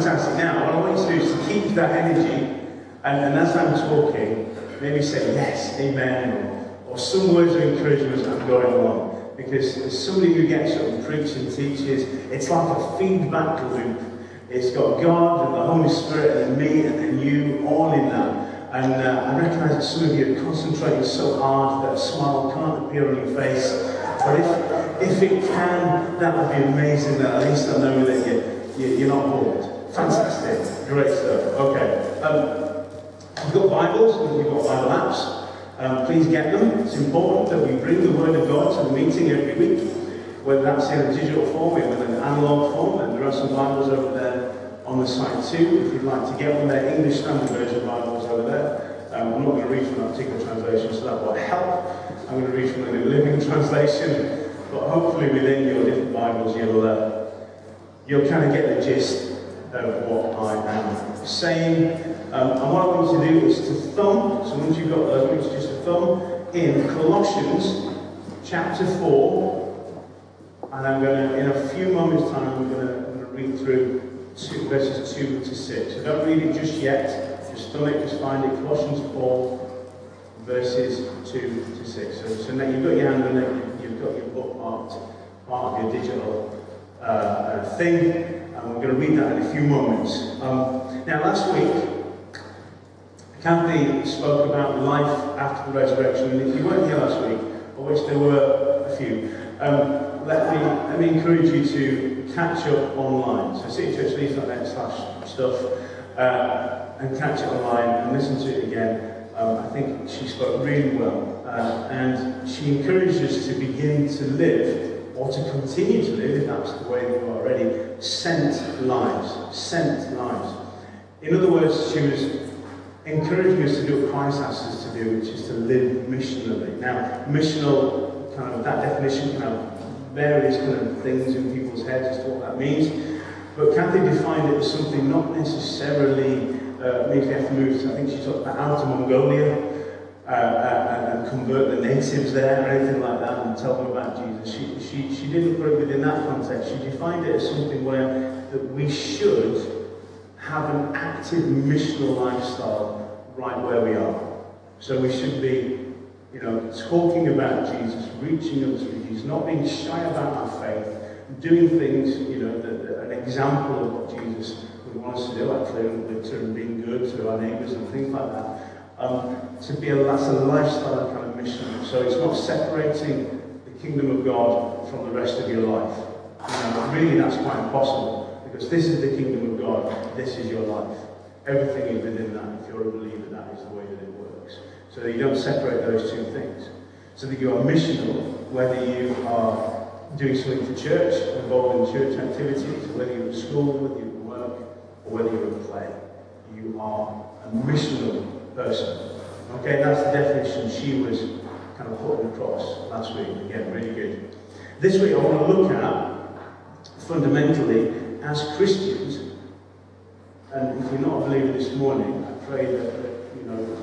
Fantastic. Now, what I want you to do is to keep that energy, and, and as I'm talking, maybe say yes, amen, or, or some words of encouragement as I'm going along. Because as somebody who gets up and preaches and teaches, it's like a feedback loop. It's got God and the Holy Spirit and me and then you all in that. And uh, I recognise that some of you are concentrating so hard that a smile can't appear on your face. But if, if it can, that would be amazing. That at least I know that you, you, you're not bored. Fantastic. Great stuff. Okay. Um, we've got Bibles, we've got Bible apps. Um, please get them. It's important that we bring the Word of God to the meeting every week, whether that's in a digital form or in an analog form. And there are some Bibles over there on the site too, if you'd like to get one. They're English Standard Version Bibles over there. Um, I'm not going to read from that particular translation, so that will help. I'm going to read from the New Living Translation, but hopefully within your different Bibles you'll, uh, you'll kind of get the gist of what I am saying. Um, and what I want you to do is to thumb, so once you've got those, I want you just to thumb in Colossians chapter 4, and I'm going to, in a few moments' time, I'm going to, I'm going to read through two, verses 2 to 6. So don't read it just yet. Just thumb it, just find it. Colossians 4, verses 2 to 6. So, so now you've got your hand on it, you've got your bookmarked part of your digital uh, uh, thing, we're going to read that in a few moments. Um, now, last week, Kathy spoke about life after the resurrection, and if you weren't here last week, of which there were a few, um, let me let me encourage you to catch up online. So citychurchleeds.net slash stuff uh, and catch it online and listen to it again. Um, I think she spoke really well uh, and she encouraged us to begin to live or to continue to live, if that's the way you are already, sent lives. Sent lives. In other words, she was encouraging us to do what Christ asks us to do, which is to live missionally. Now, missional, kind of that definition kind of various kind of things in people's heads as to what that means. But Kathy defined it as something not necessarily uh, means we have to move I think she talked about out of Mongolia uh, uh, and convert the natives there or anything like that and tell them about Jesus. She, she, she didn't put it within that context. She defined it as something where that we should have an active missional lifestyle right where we are. So we should be you know, talking about Jesus, reaching others for Jesus, not being shy about our faith, doing things, you know, an example of what Jesus would want us to do, like clearing and being good to our neighbours and things like that. Um, to be a, that's a lifestyle kind of mission. So it's not separating the kingdom of God from the rest of your life. Really, that's quite impossible because this is the kingdom of God. This is your life. Everything is within that. If you're a believer, that is the way that it works. So that you don't separate those two things. So that you are missional, whether you are doing something for church, involved in church activities, whether you're at school, whether you're at work, or whether you're at play. You are a missional person. Okay, that's the definition she was kind of putting across last week. Again, really good. This week I want to look at fundamentally as Christians, and if you're not a believer this morning, I pray that, that you know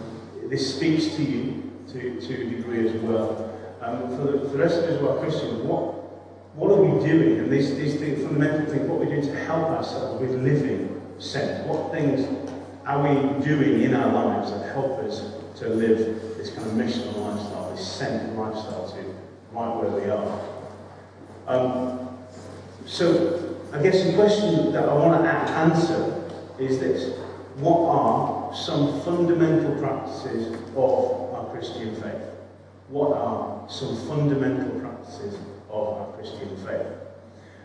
this speaks to you to, to a degree as well. Um, for, the, for the rest of us who are Christians, what, what are we doing? And these, these things, fundamental things, what we're we doing to help ourselves with living sense? What things are we doing in our lives that help us to live this kind of missional lifestyle, this sent lifestyle to right where we are? Um, so, I guess the question that I want to answer is this. What are some fundamental practices of our Christian faith? What are some fundamental practices of our Christian faith?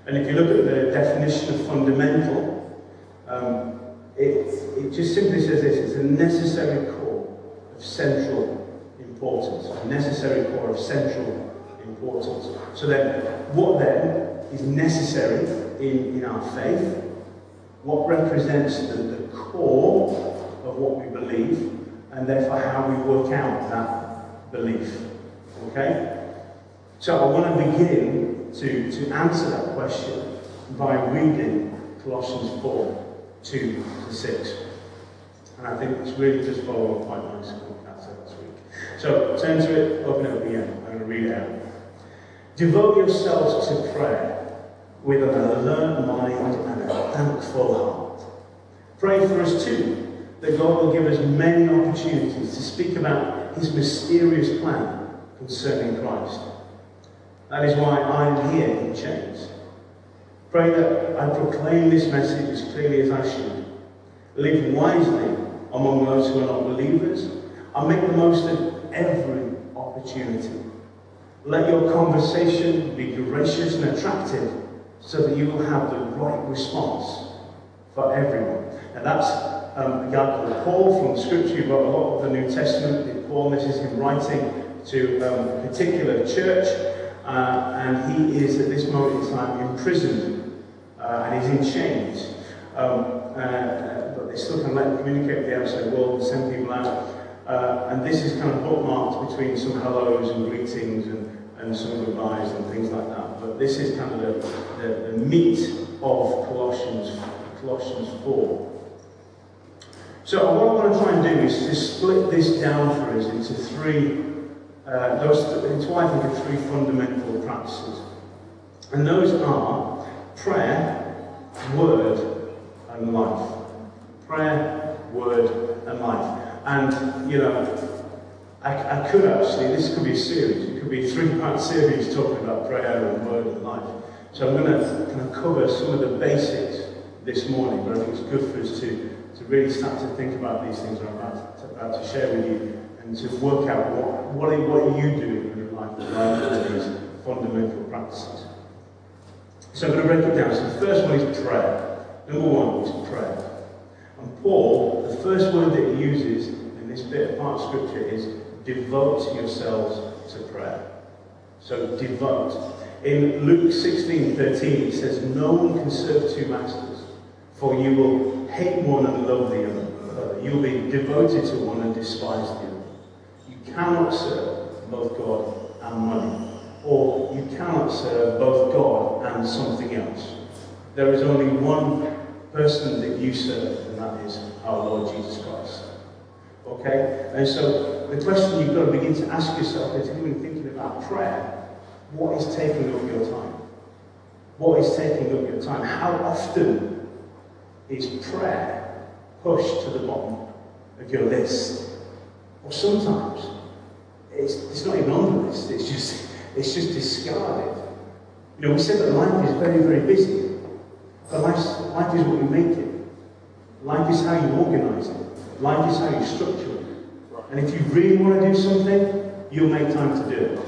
And if you look at the definition of fundamental, um, it, it just simply says this it's a necessary core of central importance. A necessary core of central importance. So then, what then is necessary in, in our faith? What represents the, the core of what we believe, and therefore how we work out that belief? Okay? So I want to begin to, to answer that question by reading Colossians 4 2 to 6. And I think it's really just following quite nicely what Kat said last week. So turn to it, open it up again. I'm going to read it out. Devote yourselves to prayer with an alert mind and a thankful heart. Pray for us too, that God will give us many opportunities to speak about his mysterious plan concerning Christ. That is why I'm here in chains. Pray that I proclaim this message as clearly as I should. Live wisely among those who are not believers. I make the most of every opportunity. Let your conversation be gracious and attractive so that you will have the right response for everyone. And that's um, a Paul from the Scripture. He wrote a lot of the New Testament. Paul, this is him writing to um, a particular church, uh, and he is at this moment in time imprisoned, uh, and he's in chains. Um, uh, but they still can let communicate with the outside world and send people out. Uh, and this is kind of bookmarked between some hellos and greetings and, and some goodbyes and things like that. But this is kind of the, the, the meat of Colossians, Colossians 4. So what I want to try and do is to split this down for us into three, uh, those, into I think are three fundamental practices. And those are prayer, word, and life. Prayer, word, and life. And, you know, I, I could actually, this could be a series, it could be a three-part series talking about prayer and word and life. So I'm going to kind of cover some of the basics this morning, but I think it's good for us to, to really start to think about these things I'm about to, about to share with you and to work out what, what, what are you doing in your life that line these fundamental practices. So I'm going to break it down. So the first one is prayer. Number one is prayer. And Paul, the first word that he uses in this bit of part of scripture is devote yourselves to prayer. So devote. In Luke 16, 13, it says, No one can serve two masters, for you will hate one and love the other. You'll be devoted to one and despise the other. You cannot serve both God and money, or you cannot serve both God and something else. There is only one person that you serve, and that is our Lord Jesus Christ. Okay? And so the question you've got to begin to ask yourself is when thinking about prayer, what is taking up your time? What is taking up your time? How often is prayer pushed to the bottom of your list? Or sometimes it's, it's not even on the list, it's just, it's just discarded. You know, we said that life is very, very busy. But life, life is what you make it. Life is how you organize it. Life is how you structure it. And if you really want to do something, you'll make time to do it.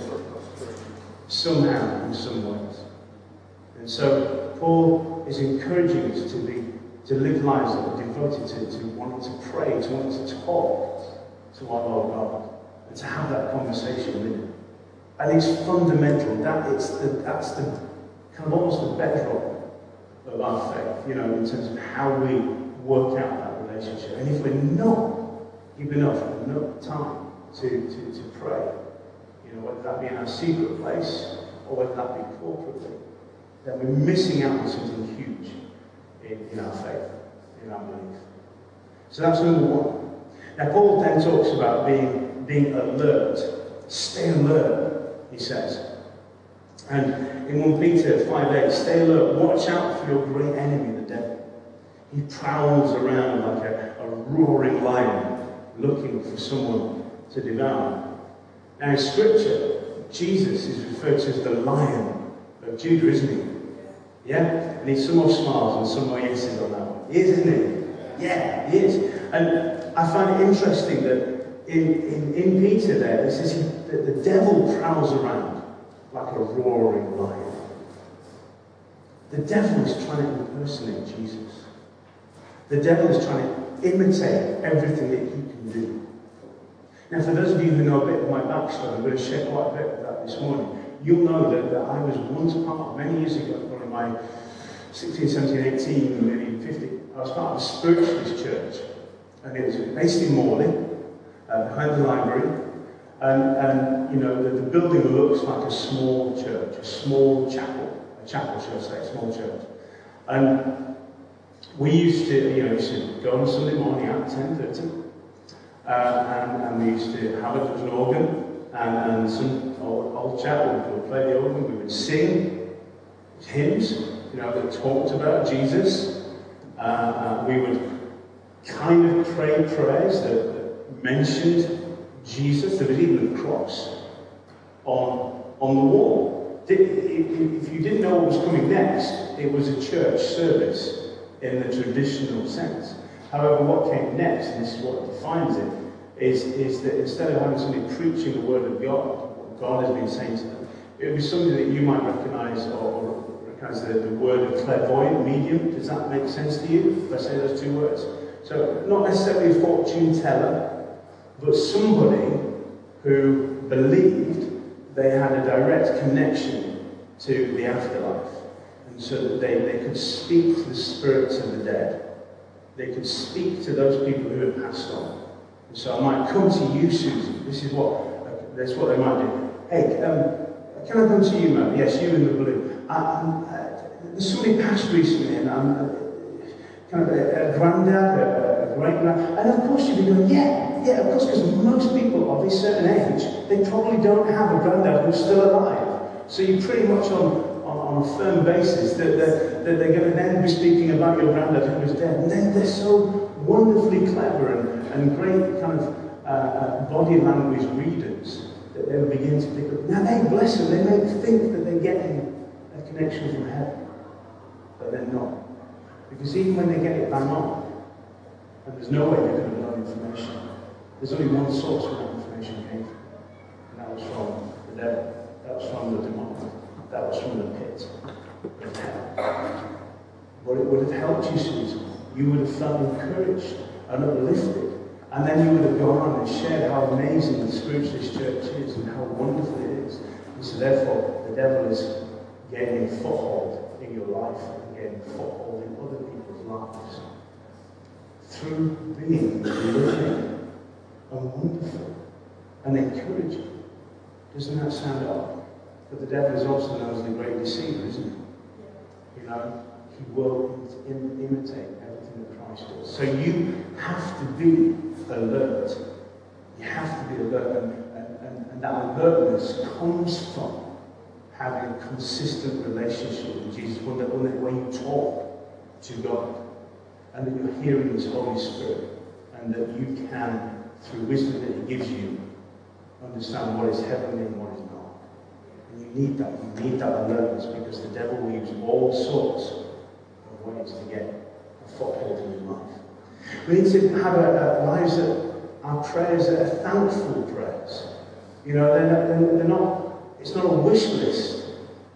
Somehow, in some ways. And so, Paul is encouraging us to be to live lives that are devoted to, to wanting to pray, to wanting to talk to our Lord God, and to have that conversation with Him. And it's fundamental. That it's the that's the kind of almost the bedrock of our faith, you know, in terms of how we work out that relationship. And if we're not giving enough, enough time to, to, to pray, you know, whether that be in our secret place or whether that be corporately, then we're missing out on something huge in, in our faith, in our belief. So that's number one. Now, Paul then talks about being, being alert. Stay alert, he says. And in 1 Peter 5 8, stay alert, watch out for your great enemy, the devil. He prowls around like a, a roaring lion, looking for someone to devour. Now, in Scripture, Jesus is referred to as the lion of Judah, isn't he? Yeah? And he's some more smiles and some more yeses on that one. He is, isn't he? Yeah, he is. And I find it interesting that in, in, in Peter there, it says that the devil prowls around like a roaring lion. The devil is trying to impersonate Jesus. The devil is trying to imitate everything that he can do. Now, for those of you who know a bit of my backstory, I'm going to share quite a bit of that this morning. You'll know that, that I was once part, many years ago, probably my 16, 17, 18, maybe 50, I was part of a spiritualist church. And it was based in Morley, uh, behind the library. And, and you know, the, the, building looks like a small church, a small chapel, a chapel, should I say, a small church. And we used to, you know, used to go on Sunday morning at 10.30, uh, and, and we used to have it, an organ, and, and some old, old chap would, play the organ, we would sing hymns, you know, that talked about Jesus. Uh, uh, we would kind of pray prayers that mentioned Jesus. There was even a cross on, on the wall. If you didn't know what was coming next, it was a church service in the traditional sense. However, what came next, and this is what defines it, is, is that instead of having somebody preaching the word of God, what God has been saying to them, it would be something that you might recognize or, or recognize the, the word of clairvoyant, medium. Does that make sense to you if I say those two words? So, not necessarily a fortune teller, but somebody who believed they had a direct connection to the afterlife. And so that they, they could speak to the spirits of the dead. They could speak to those people who had passed on. And so I might come to you, Susan. This is what, that's what they might do. Hey, um, can I come to you, man? Yes, you in the blue. Um, uh, somebody passed recently, and I'm uh, kind of a, a granddad, great grand, and of course you'd be going, yeah, yeah, of course, because most people of a certain age, they probably don't have a granddad who's still alive. So you're pretty much on, on, on a firm basis that, that, that they're going to then be speaking about your granddad who was dead. And then they're so wonderfully clever and, and great kind of uh, uh, body language readers that they'll begin to pick up. Now they bless them, they may think that they're getting a connection from heaven, but they're not. Because even when they get it bang on, and there's no way they could have known information, there's only one source where information came from, and that was from the devil. That was from the demonic. That was from the pit of hell. But it would have helped you, Susan. You would have felt encouraged and uplifted. And then you would have gone on and shared how amazing the spiritualist church is and how wonderful it is. And so therefore, the devil is gaining foothold in your life and gaining foothold in other people's lives. Through being living and wonderful and encouraging. Doesn't that sound odd? But the devil is also known as the great deceiver, isn't he? You know, he will Im imitate everything that Christ does. So you have to be alert. You have to be alert. And, and, and that alertness comes from having a consistent relationship with Jesus, when, that, when you talk to God, and that you're hearing His Holy Spirit, and that you can, through wisdom that He gives you, understand what is heavenly and what is not. And you need that. You need that alertness because the devil will all sorts of ways to get a foothold in your life. We need to have a, a lives that our prayers are thankful prayers. You know, they're not, they're not, it's not a wish list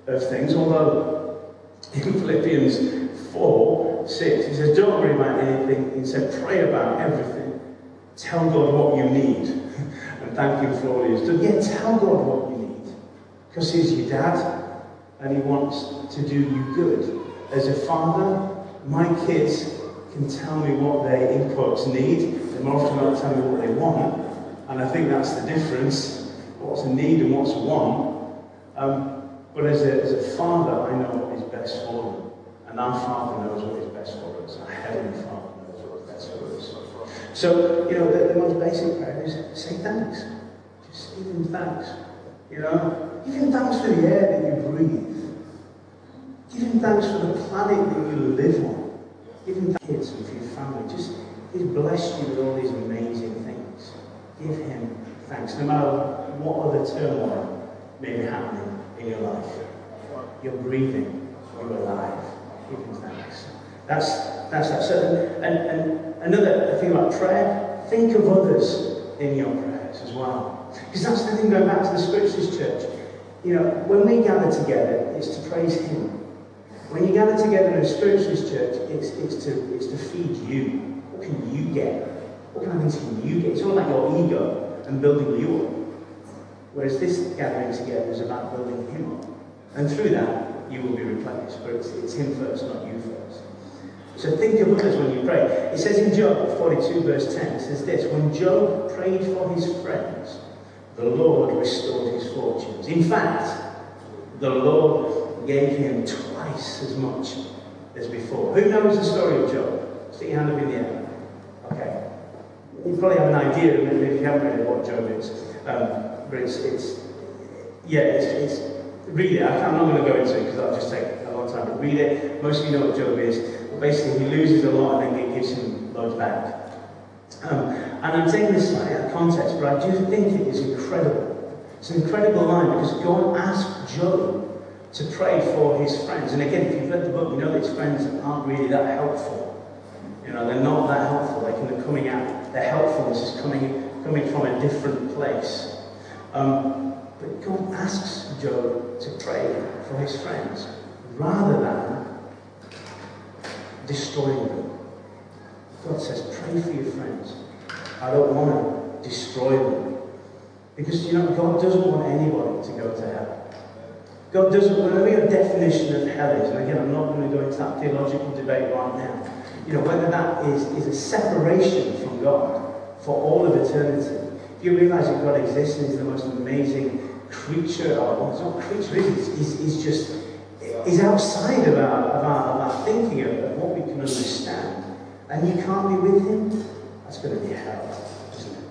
of things, although in Philippians 4, 6, he says, don't worry about anything. He said, pray about everything. Tell God what you need. and thank him for all he's done. Yeah, tell God what you need. Because he's your dad, and he wants to do you good. As a father, my kids can tell me what their inputs need. They more often not tell me what they want. And I think that's the difference. What's a need and what's a want. Um, but as a, as a father, I know what is best for them. And our Father knows what is best for us. Our Heavenly Father knows what is best for us. So, you know, the, the most basic prayer is say thanks. Just give Him thanks. You know, give Him thanks for the air that you breathe. Give Him thanks for the planet that you live on. Give Him kids and for your family. Just He's blessed you with all these amazing things. Give Him thanks, no matter what other turmoil may be happening in your life. You're breathing. You're alive. Him thanks. That's that's that. So, and, and another thing about prayer, think of others in your prayers as well. Because that's the thing going back to the Spiritualist Church. You know, when we gather together, it's to praise Him. When you gather together in a Spiritualist church, it's, it's, to, it's to feed you. What can you get? What kind of things can you get? It's all about your ego and building you up. Whereas this gathering together is about building Him up. And through that, you will be replenished. But it's, it's Him first, not you first. So think of others when you pray. It says in Job 42, verse 10, it says this When Job prayed for his friends, the Lord restored his fortunes. In fact, the Lord gave him twice as much as before. Who knows the story of Job? Stick your hand up in the air. Okay. You probably have an idea, maybe if you haven't read it, what Job is. Um, but it's, it's yeah, it's, it's read it. I'm not going to go into it because that'll just take a long time to read it. Most of you know what Job is. But basically, he loses a lot and then it gives him loads back. Um, and I'm taking this slightly out of context, but I do think it is incredible. It's an incredible line because God asked Job to pray for his friends. And again, if you've read the book, you know that his friends aren't really that helpful. You know, they're not that helpful. They can, they're coming out, their helpfulness is coming, coming from a different place. Um, but God asks Job to pray for his friends rather than destroying them. God says, pray for your friends. I don't want to destroy them. Because, you know, God doesn't want anybody to go to hell. God doesn't, whatever your definition of hell is, and again, I'm not going to go into that theological debate right now, you know, whether that is, is a separation from God for all of eternity. If you realize that God exists and is the most amazing creature, or it's not creature, is? He's, he's just, he's outside of our, of our, of our thinking of, of what we can understand. And you can't be with him, that's going to be hell, isn't it?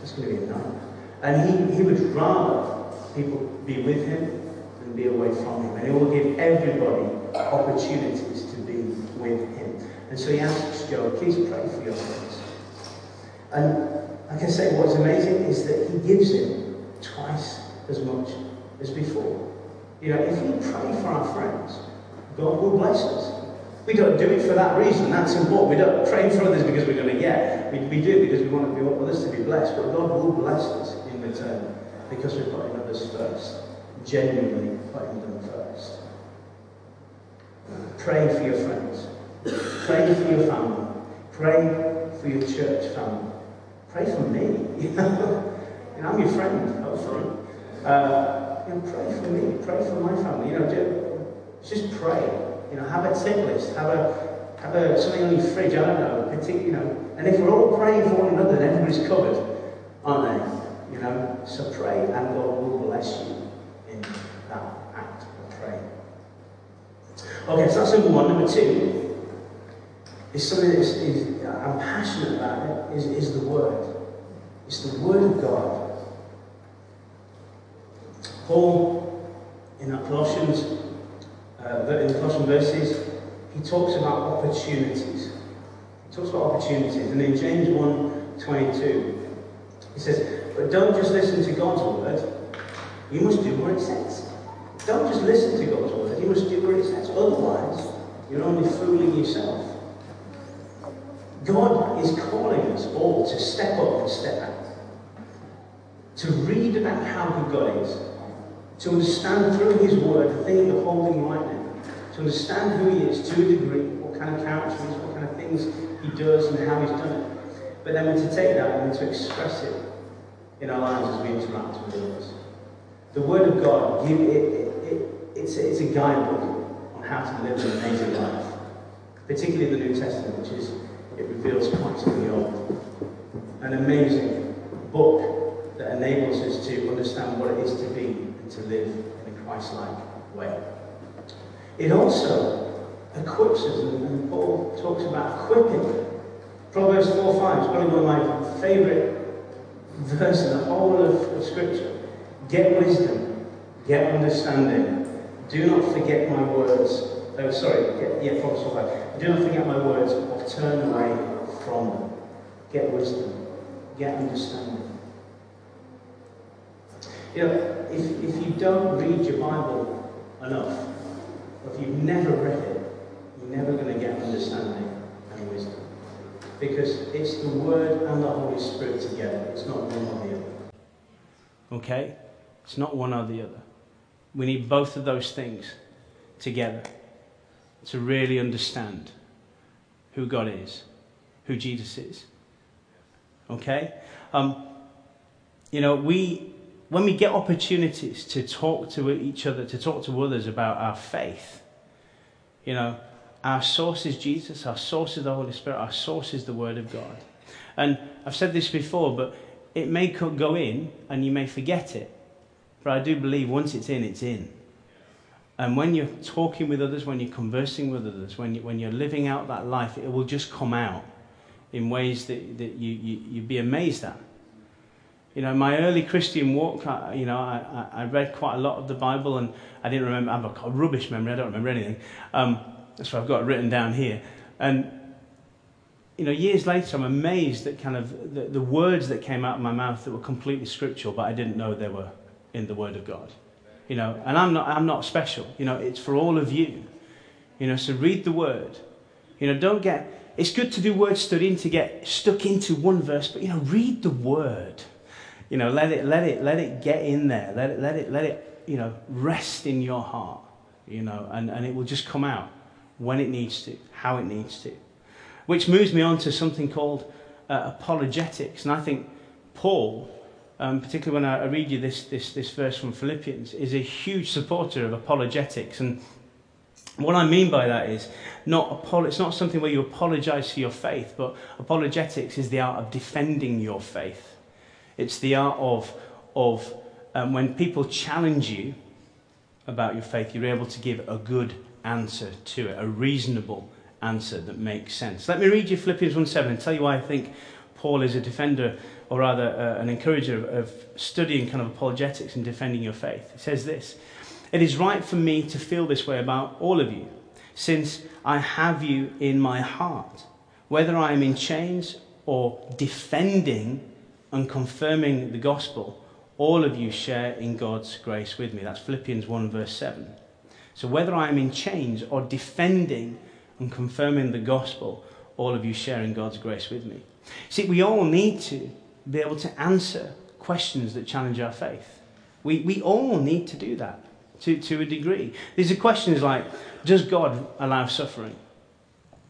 That's going to be nightmare. And he, he would rather people be with him than be away from him. And he will give everybody opportunities to be with him. And so he asks Job, please pray for your friends. And like I say, what's amazing is that he gives him twice as much as before. You know, if we pray for our friends, God will bless us. We don't do it for that reason. That's important. We don't pray for others because we're going to get. We, we do because we want, we want others to be blessed. But God will bless us in return because we're putting others first. Genuinely putting them first. Pray for your friends. Pray for your family. Pray for your church family. Pray for me. You know I'm your friend, hopefully. Uh, you know, pray for me. Pray for my family. You know, just pray. You know, have a tip list. Have a have a something on your fridge. I don't know. Particular, you know. And if we're all praying for one another, then everybody's covered, aren't they? You know. So pray, and God will bless you in that act of praying. Okay, so that's number one. Number two is something that is, is I'm passionate about. It, is is the Word. It's the Word of God. Paul, in that Colossians uh, in the Colossian verses, he talks about opportunities. He talks about opportunities. And in James 1 22, he says, But don't just listen to God's word, you must do what it says. Don't just listen to God's word, you must do what it says. Otherwise, you're only fooling yourself. God is calling us all to step up and step out. To read about how good God is, to understand through his word the thing of holding right now, to understand who he is to a degree, what kind of character he is, what kind of things he does and how he's done it. But then to take that and to express it in our lives as we interact with others. The Word of God, give it, it, it, it's, a, it's a guidebook on how to live an amazing life. Particularly the New Testament, which is, it reveals parts of the Old. An amazing book that enables us to understand what it is to be to live in a Christ-like way. It also equips us, and Paul talks about equipping. Proverbs 4 5 is probably one of my favourite verses in the whole of, of Scripture. Get wisdom, get understanding. Do not forget my words. Oh, sorry, get, yeah, Proverbs 4 5. Do not forget my words or turn away from them. Get wisdom, get understanding. You know, if, if you don't read your Bible enough, or if you've never read it, you're never going to get understanding and wisdom. Because it's the Word and the Holy Spirit together. It's not one or the other. Okay? It's not one or the other. We need both of those things together to really understand who God is, who Jesus is. Okay? Um, you know, we when we get opportunities to talk to each other, to talk to others about our faith, you know, our source is Jesus, our source is the Holy Spirit, our source is the Word of God. And I've said this before, but it may go in and you may forget it. But I do believe once it's in, it's in. And when you're talking with others, when you're conversing with others, when, you, when you're living out that life, it will just come out in ways that, that you, you, you'd be amazed at. You know, my early Christian walk, you know, I, I read quite a lot of the Bible and I didn't remember, I have a rubbish memory, I don't remember anything. Um, that's why I've got it written down here. And, you know, years later, I'm amazed at kind of the, the words that came out of my mouth that were completely scriptural, but I didn't know they were in the Word of God. You know, and I'm not, I'm not special. You know, it's for all of you. You know, so read the Word. You know, don't get, it's good to do word studying to get stuck into one verse, but, you know, read the Word. You know, let it, let it, let it get in there. Let it, let it, let it, you know, rest in your heart. You know, and, and it will just come out when it needs to, how it needs to. Which moves me on to something called uh, apologetics. And I think Paul, um, particularly when I, read you this, this, this verse from Philippians, is a huge supporter of apologetics. And what I mean by that is not it's not something where you apologize for your faith, but apologetics is the art of defending your faith. It's the art of, of um, when people challenge you about your faith, you're able to give a good answer to it, a reasonable answer that makes sense. Let me read you Philippians 1 7 and tell you why I think Paul is a defender, or rather uh, an encourager of, of studying kind of apologetics and defending your faith. He says this It is right for me to feel this way about all of you, since I have you in my heart. Whether I am in chains or defending and confirming the gospel, all of you share in God's grace with me. That's Philippians 1, verse 7. So whether I am in chains or defending and confirming the gospel, all of you share in God's grace with me. See, we all need to be able to answer questions that challenge our faith. We, we all need to do that to, to a degree. These are questions like Does God allow suffering?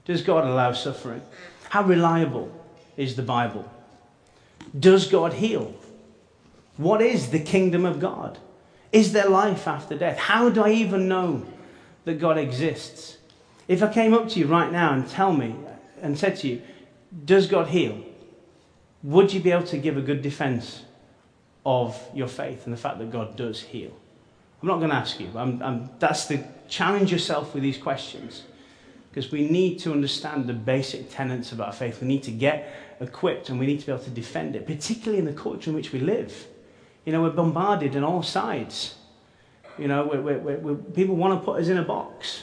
Does God allow suffering? How reliable is the Bible? Does God heal? What is the kingdom of God? Is there life after death? How do I even know that God exists? If I came up to you right now and tell me and said to you, Does God heal? Would you be able to give a good defense of your faith and the fact that God does heal? I'm not going to ask you. I'm, I'm, that's the challenge yourself with these questions because we need to understand the basic tenets of our faith. We need to get equipped and we need to be able to defend it, particularly in the culture in which we live. You know, we're bombarded on all sides. You know, we're, we're, we're, people want to put us in a box.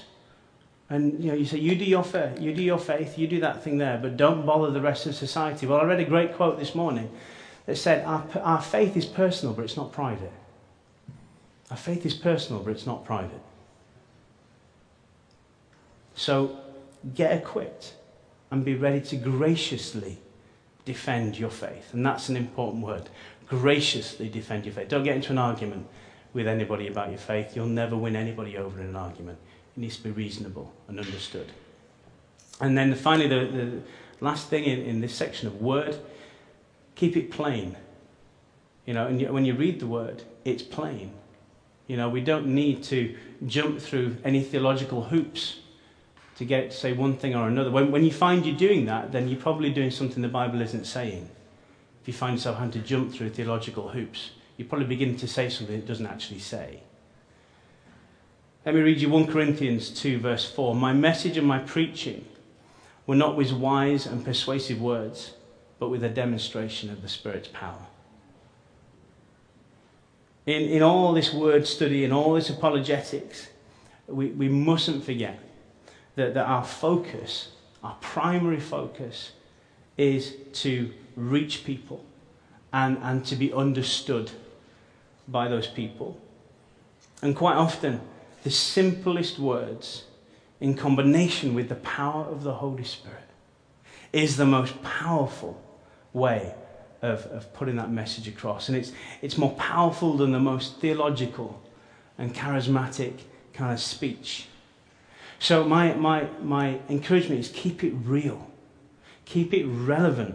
And you know, you say, you do your faith, you do your faith, you do that thing there, but don't bother the rest of society. Well, I read a great quote this morning that said, our, our faith is personal, but it's not private. Our faith is personal, but it's not private. So get equipped and be ready to graciously defend your faith. And that's an important word. Graciously defend your faith. Don't get into an argument with anybody about your faith. You'll never win anybody over in an argument. It needs to be reasonable and understood. And then finally, the, the last thing in, in this section of word, keep it plain. You know, and when you read the word, it's plain. You know, we don't need to jump through any theological hoops to get say one thing or another. When, when you find you're doing that, then you're probably doing something the Bible isn't saying. If you find yourself having to jump through theological hoops, you're probably beginning to say something it doesn't actually say. Let me read you 1 Corinthians 2, verse 4. My message and my preaching were not with wise and persuasive words, but with a demonstration of the Spirit's power. In, in all this word study and all this apologetics, we, we mustn't forget that, that our focus, our primary focus, is to reach people and, and to be understood by those people. And quite often, the simplest words, in combination with the power of the Holy Spirit, is the most powerful way of, of putting that message across. And it's, it's more powerful than the most theological and charismatic kind of speech. So, my, my, my encouragement is keep it real, keep it relevant.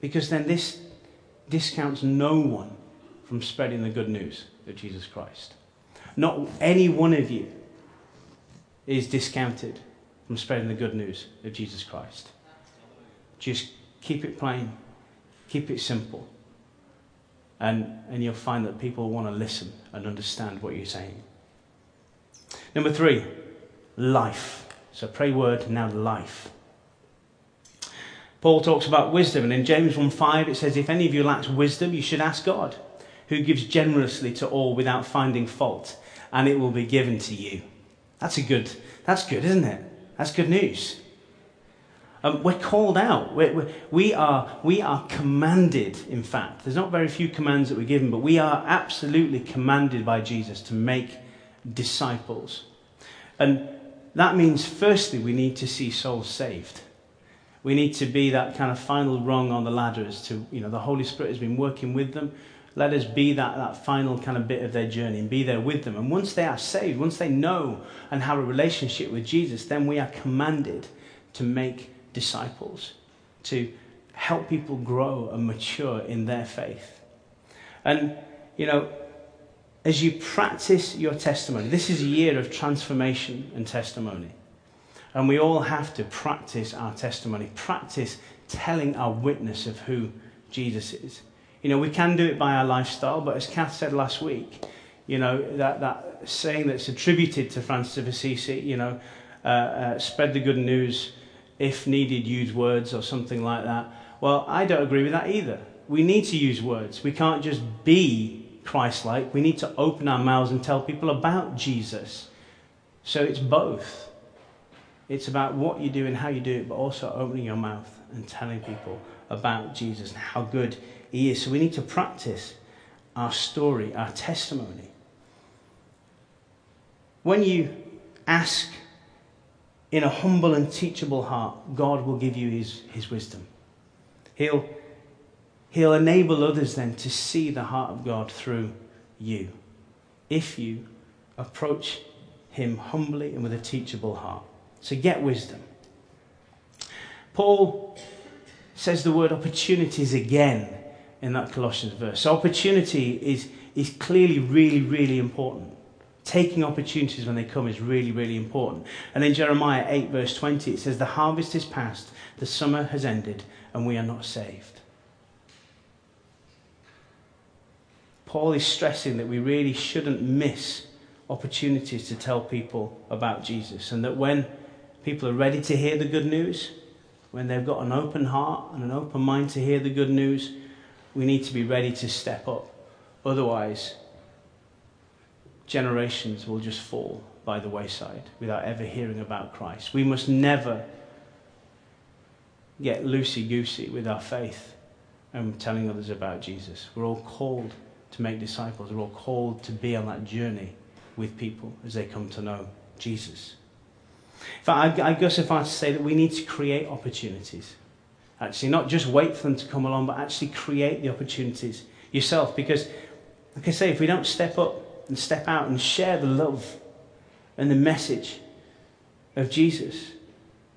Because then this discounts no one from spreading the good news of Jesus Christ. Not any one of you is discounted from spreading the good news of Jesus Christ. Just keep it plain, keep it simple, and, and you'll find that people want to listen and understand what you're saying. Number three, life. So pray word, now life. Paul talks about wisdom, and in James 1 5 it says, If any of you lacks wisdom, you should ask God, who gives generously to all without finding fault, and it will be given to you. That's a good, that's good, isn't it? That's good news. Um, we're called out. We're, we're, we, are, we are commanded, in fact. There's not very few commands that we're given, but we are absolutely commanded by Jesus to make disciples. And that means, firstly, we need to see souls saved. We need to be that kind of final rung on the ladder as to, you know, the Holy Spirit has been working with them. Let us be that, that final kind of bit of their journey and be there with them. And once they are saved, once they know and have a relationship with Jesus, then we are commanded to make disciples, to help people grow and mature in their faith. And, you know, as you practice your testimony, this is a year of transformation and testimony. And we all have to practice our testimony, practice telling our witness of who Jesus is. You know, we can do it by our lifestyle, but as Kath said last week, you know, that, that saying that's attributed to Francis of Assisi, you know, uh, uh, spread the good news if needed, use words or something like that. Well, I don't agree with that either. We need to use words. We can't just be Christ like. We need to open our mouths and tell people about Jesus. So it's both. It's about what you do and how you do it, but also opening your mouth and telling people about Jesus and how good He is. So we need to practice our story, our testimony. When you ask in a humble and teachable heart, God will give you his, his wisdom. He'll, he'll enable others then to see the heart of God through you if you approach him humbly and with a teachable heart. So get wisdom. Paul says the word opportunities again in that Colossians verse. So opportunity is, is clearly really, really important taking opportunities when they come is really, really important. And in Jeremiah 8, verse 20, it says, The harvest is past, the summer has ended, and we are not saved. Paul is stressing that we really shouldn't miss opportunities to tell people about Jesus, and that when people are ready to hear the good news, when they've got an open heart and an open mind to hear the good news, we need to be ready to step up. Otherwise, generations will just fall by the wayside without ever hearing about Christ. We must never get loosey goosey with our faith and telling others about Jesus. We're all called to make disciples, we're all called to be on that journey with people as they come to know Jesus. In fact, I, I guess if I say that we need to create opportunities. Actually, not just wait for them to come along, but actually create the opportunities yourself. Because, like I say, if we don't step up and step out and share the love and the message of Jesus,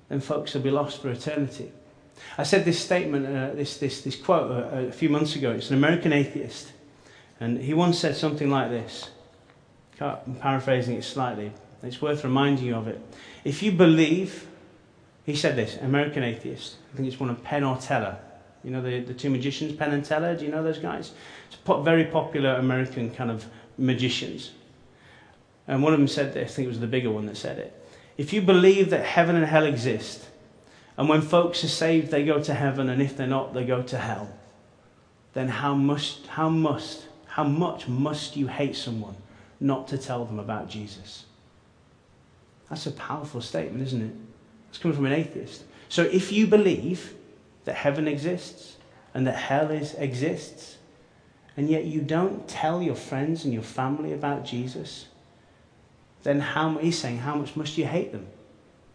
then folks will be lost for eternity. I said this statement, uh, this, this, this quote uh, a few months ago. It's an American atheist. And he once said something like this. I'm paraphrasing it slightly. It's worth reminding you of it. If you believe, he said this, American atheist. I think it's one of Penn or Teller. You know the, the two magicians, Penn and Teller? Do you know those guys? It's very popular American kind of magicians. And one of them said this, I think it was the bigger one that said it. If you believe that heaven and hell exist, and when folks are saved, they go to heaven, and if they're not, they go to hell, then how must, how must, how much must you hate someone not to tell them about Jesus? That's a powerful statement, isn't it? It's coming from an atheist. So if you believe that heaven exists and that hell is, exists, and yet you don't tell your friends and your family about Jesus, then how, he's saying, how much must you hate them?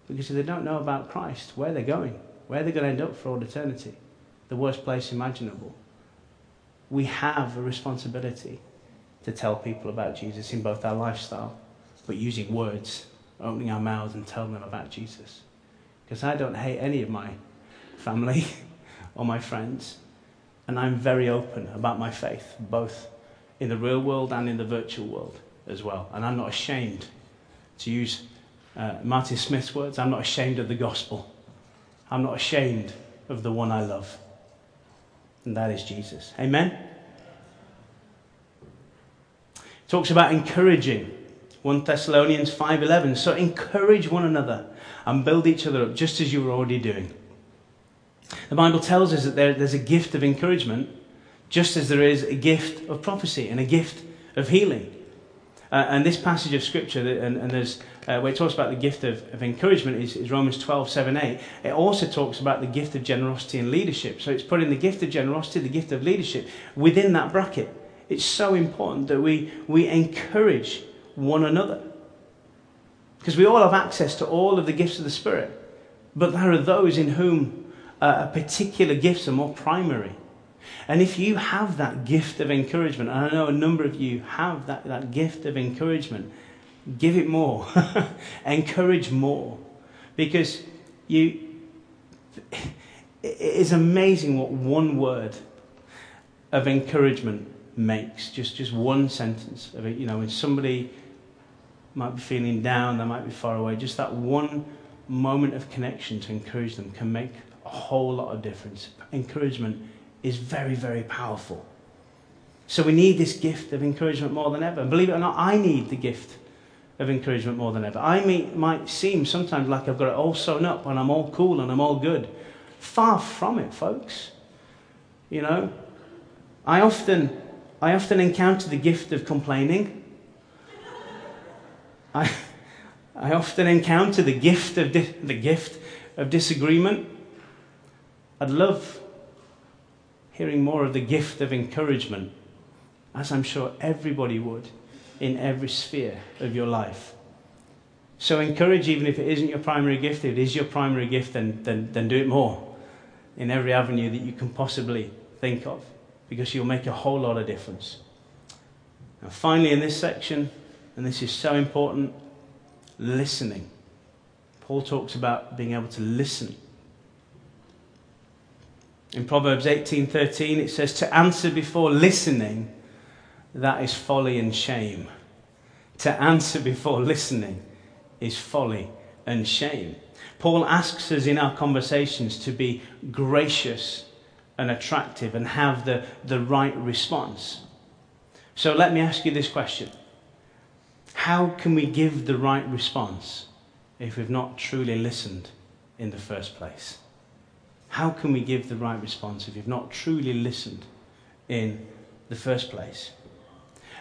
Because if they don't know about Christ, where they're going, where they're going to end up for all eternity, the worst place imaginable. We have a responsibility to tell people about Jesus in both our lifestyle, but using words, opening our mouths and telling them about Jesus. Because I don't hate any of my family or my friends. And I'm very open about my faith, both in the real world and in the virtual world as well. And I'm not ashamed to use uh, Martin Smith's words I'm not ashamed of the gospel. I'm not ashamed of the one I love. And that is Jesus. Amen? Talks about encouraging. 1 Thessalonians 5:11 so encourage one another and build each other up just as you were already doing The Bible tells us that there, there's a gift of encouragement, just as there is a gift of prophecy and a gift of healing. Uh, and this passage of Scripture, and, and there's, uh, where it talks about the gift of, of encouragement, is, is, Romans 12, 7, 8. It also talks about the gift of generosity and leadership. So it's putting the gift of generosity, the gift of leadership within that bracket. It's so important that we, we encourage one another. Because we all have access to all of the gifts of the Spirit. But there are those in whom uh, particular gifts are more primary. And if you have that gift of encouragement, and I know a number of you have that, that gift of encouragement, give it more. Encourage more. Because you, it is amazing what one word of encouragement makes. Just, just one sentence of it. You know, when somebody might be feeling down, they might be far away, just that one moment of connection to encourage them can make a whole lot of difference. Encouragement is very, very powerful. So we need this gift of encouragement more than ever. And believe it or not, I need the gift of encouragement more than ever. I may, might seem sometimes like I've got it all sewn up and I'm all cool and I'm all good. Far from it, folks. You know, I often, I often encounter the gift of complaining. I, I often encounter the gift of di- the gift of disagreement. I'd love hearing more of the gift of encouragement, as I'm sure everybody would in every sphere of your life. So encourage, even if it isn't your primary gift, if it is your primary gift, then, then, then do it more in every avenue that you can possibly think of, because you'll make a whole lot of difference. And finally, in this section, and this is so important, listening. Paul talks about being able to listen in Proverbs 18:13 it says to answer before listening that is folly and shame. To answer before listening is folly and shame. Paul asks us in our conversations to be gracious and attractive and have the, the right response. So let me ask you this question How can we give the right response if we've not truly listened in the first place? How can we give the right response if you've not truly listened in the first place?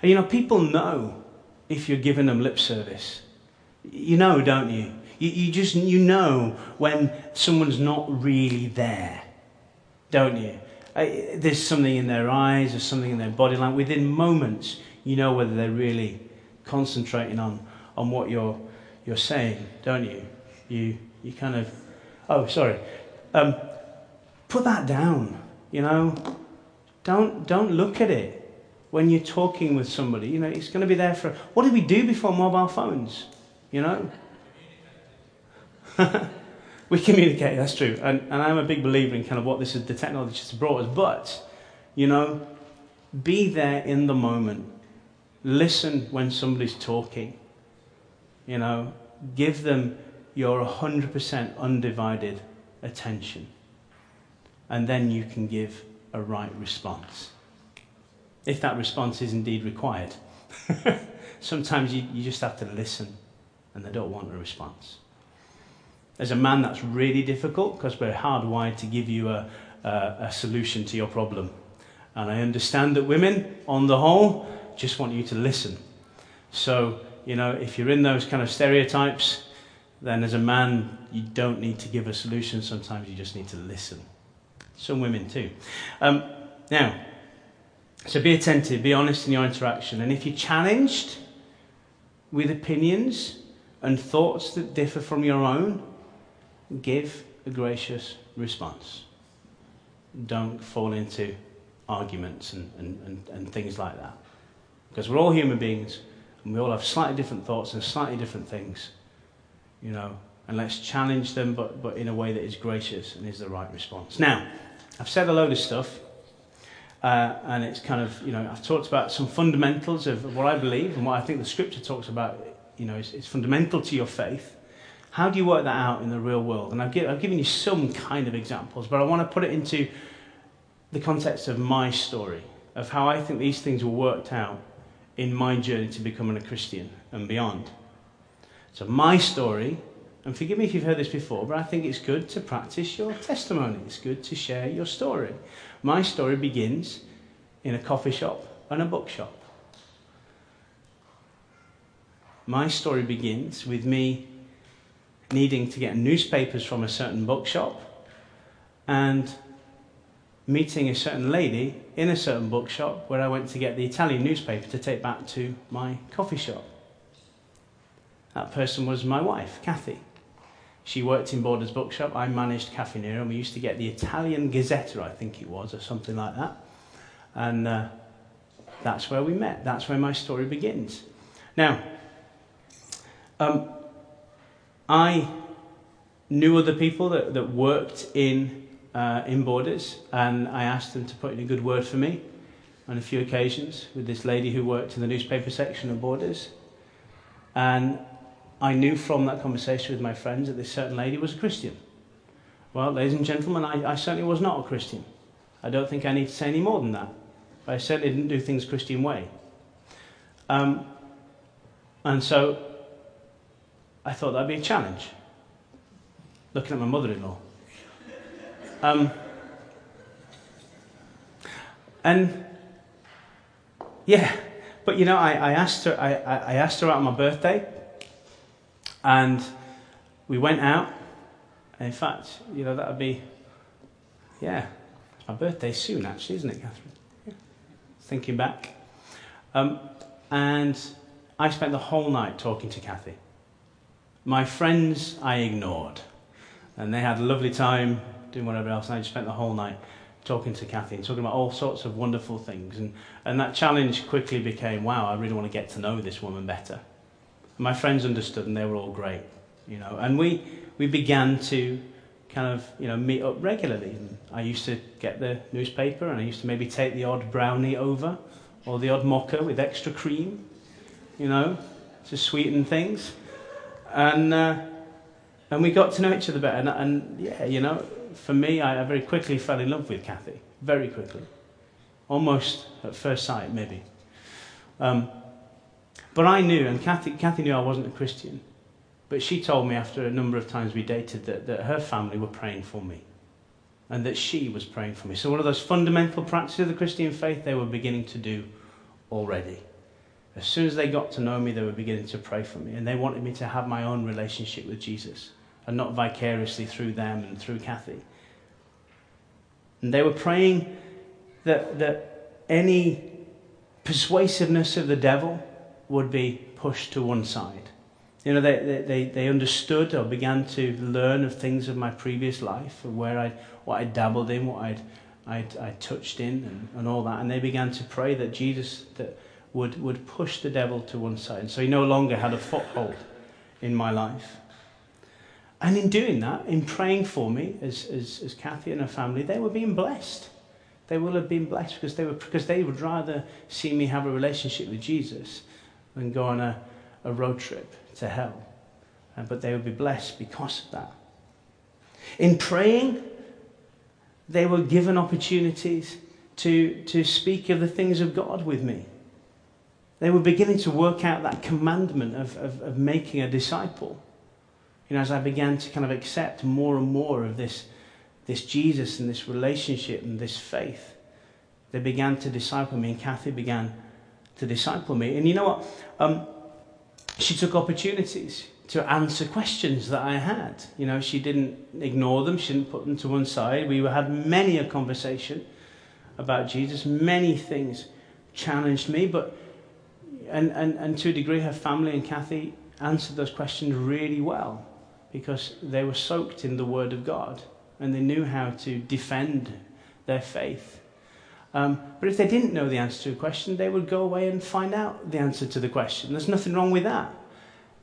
And you know, people know if you're giving them lip service. You know, don't you? You, you just you know when someone's not really there, don't you? There's something in their eyes, there's something in their body language. Within moments, you know whether they're really concentrating on, on what you're, you're saying, don't you? You, you kind of, oh, sorry. Um, put that down, you know. Don't, don't look at it when you're talking with somebody. You know, it's going to be there for. What did we do before mobile phones? You know? we communicate, that's true. And, and I'm a big believer in kind of what this is, the technology has brought us. But, you know, be there in the moment. Listen when somebody's talking. You know, give them your 100% undivided attention and then you can give a right response. If that response is indeed required. Sometimes you, you just have to listen and they don't want a response. As a man, that's really difficult because we're hardwired to give you a, a, a solution to your problem. And I understand that women, on the whole, just want you to listen. So, you know, if you're in those kind of stereotypes, then as a man, you don't need to give a solution. Sometimes you just need to listen. Some women too. Um, now, so be attentive, be honest in your interaction. And if you're challenged with opinions and thoughts that differ from your own, give a gracious response. Don't fall into arguments and, and, and, and things like that. Because we're all human beings and we all have slightly different thoughts and slightly different things. You know, and let's challenge them, but, but in a way that is gracious and is the right response. Now, I've said a load of stuff, uh, and it's kind of, you know, I've talked about some fundamentals of what I believe and what I think the scripture talks about, you know, is, is fundamental to your faith. How do you work that out in the real world? And I've, give, I've given you some kind of examples, but I want to put it into the context of my story, of how I think these things were worked out in my journey to becoming a Christian and beyond. So, my story And forgive me if you've heard this before, but I think it's good to practice your testimony. It's good to share your story. My story begins in a coffee shop and a bookshop. My story begins with me needing to get newspapers from a certain bookshop and meeting a certain lady in a certain bookshop where I went to get the Italian newspaper to take back to my coffee shop. That person was my wife, Kathy. She worked in Borders Bookshop. I managed Caffè Nero, and we used to get the Italian Gazzetta, I think it was, or something like that. And uh, that's where we met. That's where my story begins. Now, um, I knew other people that, that worked in, uh, in Borders, and I asked them to put in a good word for me on a few occasions with this lady who worked in the newspaper section of Borders. And I knew from that conversation with my friends that this certain lady was a Christian. Well, ladies and gentlemen, I, I certainly was not a Christian. I don't think I need to say any more than that. I certainly didn't do things Christian way. Um, and so I thought that'd be a challenge. Looking at my mother in law. Um, and yeah, but you know, I, I asked her. I, I asked her out on my birthday, and we went out. And in fact, you know, that would be, yeah, my birthday soon, actually, isn't it, Catherine? Yeah. Thinking back. Um, and I spent the whole night talking to Kathy. My friends I ignored. And they had a lovely time doing whatever else. And I just spent the whole night talking to Kathy and talking about all sorts of wonderful things. And, and that challenge quickly became wow, I really want to get to know this woman better my friends understood and they were all great, you know. And we, we began to kind of, you know, meet up regularly. And I used to get the newspaper and I used to maybe take the odd brownie over or the odd mocha with extra cream, you know, to sweeten things. And, uh, and we got to know each other better. And, and yeah, you know, for me, I, very quickly fell in love with Kathy. Very quickly. Almost at first sight, maybe. Um, but I knew, and Kathy, Kathy knew I wasn't a Christian. But she told me after a number of times we dated that, that her family were praying for me and that she was praying for me. So, one of those fundamental practices of the Christian faith they were beginning to do already. As soon as they got to know me, they were beginning to pray for me. And they wanted me to have my own relationship with Jesus and not vicariously through them and through Kathy. And they were praying that, that any persuasiveness of the devil would be pushed to one side. You know, they, they, they understood or began to learn of things of my previous life, of where I, what I dabbled in, what I'd, I'd, I'd touched in, and, and all that. And they began to pray that Jesus that would, would push the devil to one side. And so he no longer had a foothold in my life. And in doing that, in praying for me, as, as, as Kathy and her family, they were being blessed. They will have been blessed because they, were, because they would rather see me have a relationship with Jesus than go on a, a road trip to hell. Uh, but they would be blessed because of that. In praying, they were given opportunities to, to speak of the things of God with me. They were beginning to work out that commandment of, of, of making a disciple. You know, as I began to kind of accept more and more of this, this Jesus and this relationship and this faith, they began to disciple me, and Kathy began to disciple me. And you know what? Um, she took opportunities to answer questions that I had. You know, she didn't ignore them, she didn't put them to one side. We had many a conversation about Jesus, many things challenged me, but and, and, and to a degree, her family and Kathy answered those questions really well because they were soaked in the Word of God and they knew how to defend their faith. Um, but if they didn't know the answer to a question, they would go away and find out the answer to the question. There's nothing wrong with that.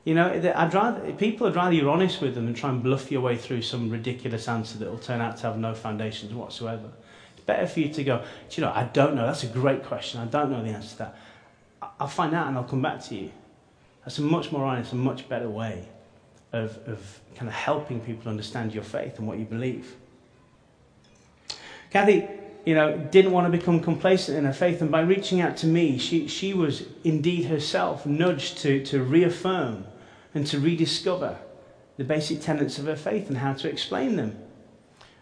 You know, I'd rather, people would rather you're honest with them and try and bluff your way through some ridiculous answer that will turn out to have no foundations whatsoever. It's better for you to go, you know, I don't know. That's a great question. I don't know the answer to that. I'll find out and I'll come back to you. That's a much more honest and much better way of, of kind of helping people understand your faith and what you believe. Kathy, you know, didn't want to become complacent in her faith. And by reaching out to me, she, she was indeed herself nudged to, to reaffirm and to rediscover the basic tenets of her faith and how to explain them.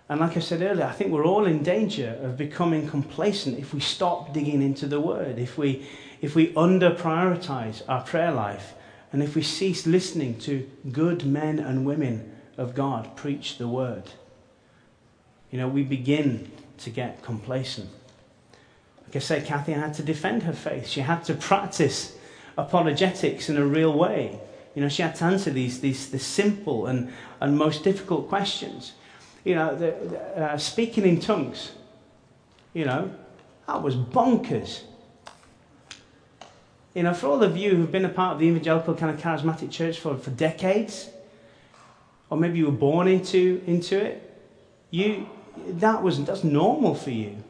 And like I said earlier, I think we're all in danger of becoming complacent if we stop digging into the Word, if we, if we under prioritize our prayer life, and if we cease listening to good men and women of God preach the Word. You know, we begin to get complacent. Like I say, Kathy had to defend her faith. She had to practice apologetics in a real way. You know, she had to answer these, these, these simple and, and most difficult questions. You know, the, the, uh, speaking in tongues, you know, that was bonkers. You know, for all of you who've been a part of the evangelical kind of charismatic church for, for decades, or maybe you were born into, into it, you, that was, that's normal for you.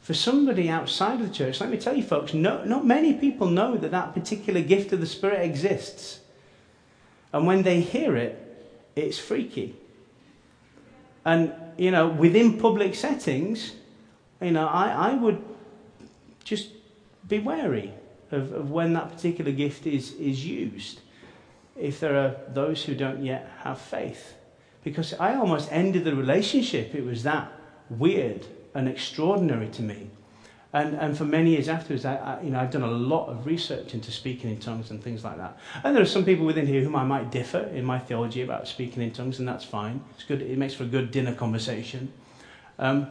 For somebody outside of the church, let me tell you, folks, no, not many people know that that particular gift of the Spirit exists. And when they hear it, it's freaky. And, you know, within public settings, you know, I, I would just be wary of, of when that particular gift is, is used if there are those who don't yet have faith. Because I almost ended the relationship. It was that weird and extraordinary to me. And, and for many years afterwards, I, I, you know, I've done a lot of research into speaking in tongues and things like that. And there are some people within here whom I might differ in my theology about speaking in tongues, and that's fine. It's good. It makes for a good dinner conversation. Um,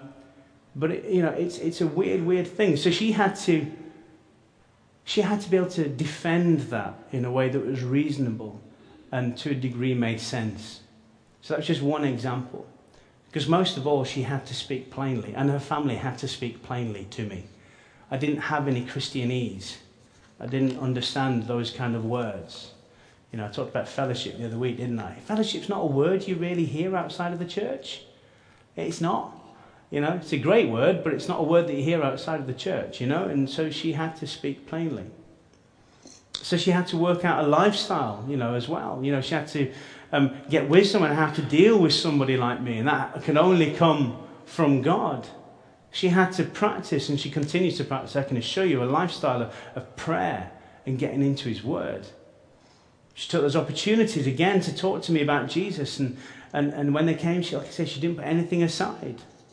but it, you know, it's it's a weird, weird thing. So she had to. She had to be able to defend that in a way that was reasonable, and to a degree made sense. So that's just one example. Because most of all, she had to speak plainly, and her family had to speak plainly to me. I didn't have any Christianese. I didn't understand those kind of words. You know, I talked about fellowship the other week, didn't I? Fellowship's not a word you really hear outside of the church. It's not. You know, it's a great word, but it's not a word that you hear outside of the church, you know? And so she had to speak plainly. So she had to work out a lifestyle, you know, as well. You know, she had to um, get wisdom on how to deal with somebody like me, and that can only come from God. She had to practice, and she continues to practice. I can assure you a lifestyle of, of prayer and getting into His Word. She took those opportunities again to talk to me about Jesus, and, and, and when they came, she, like I said, she didn't put anything aside.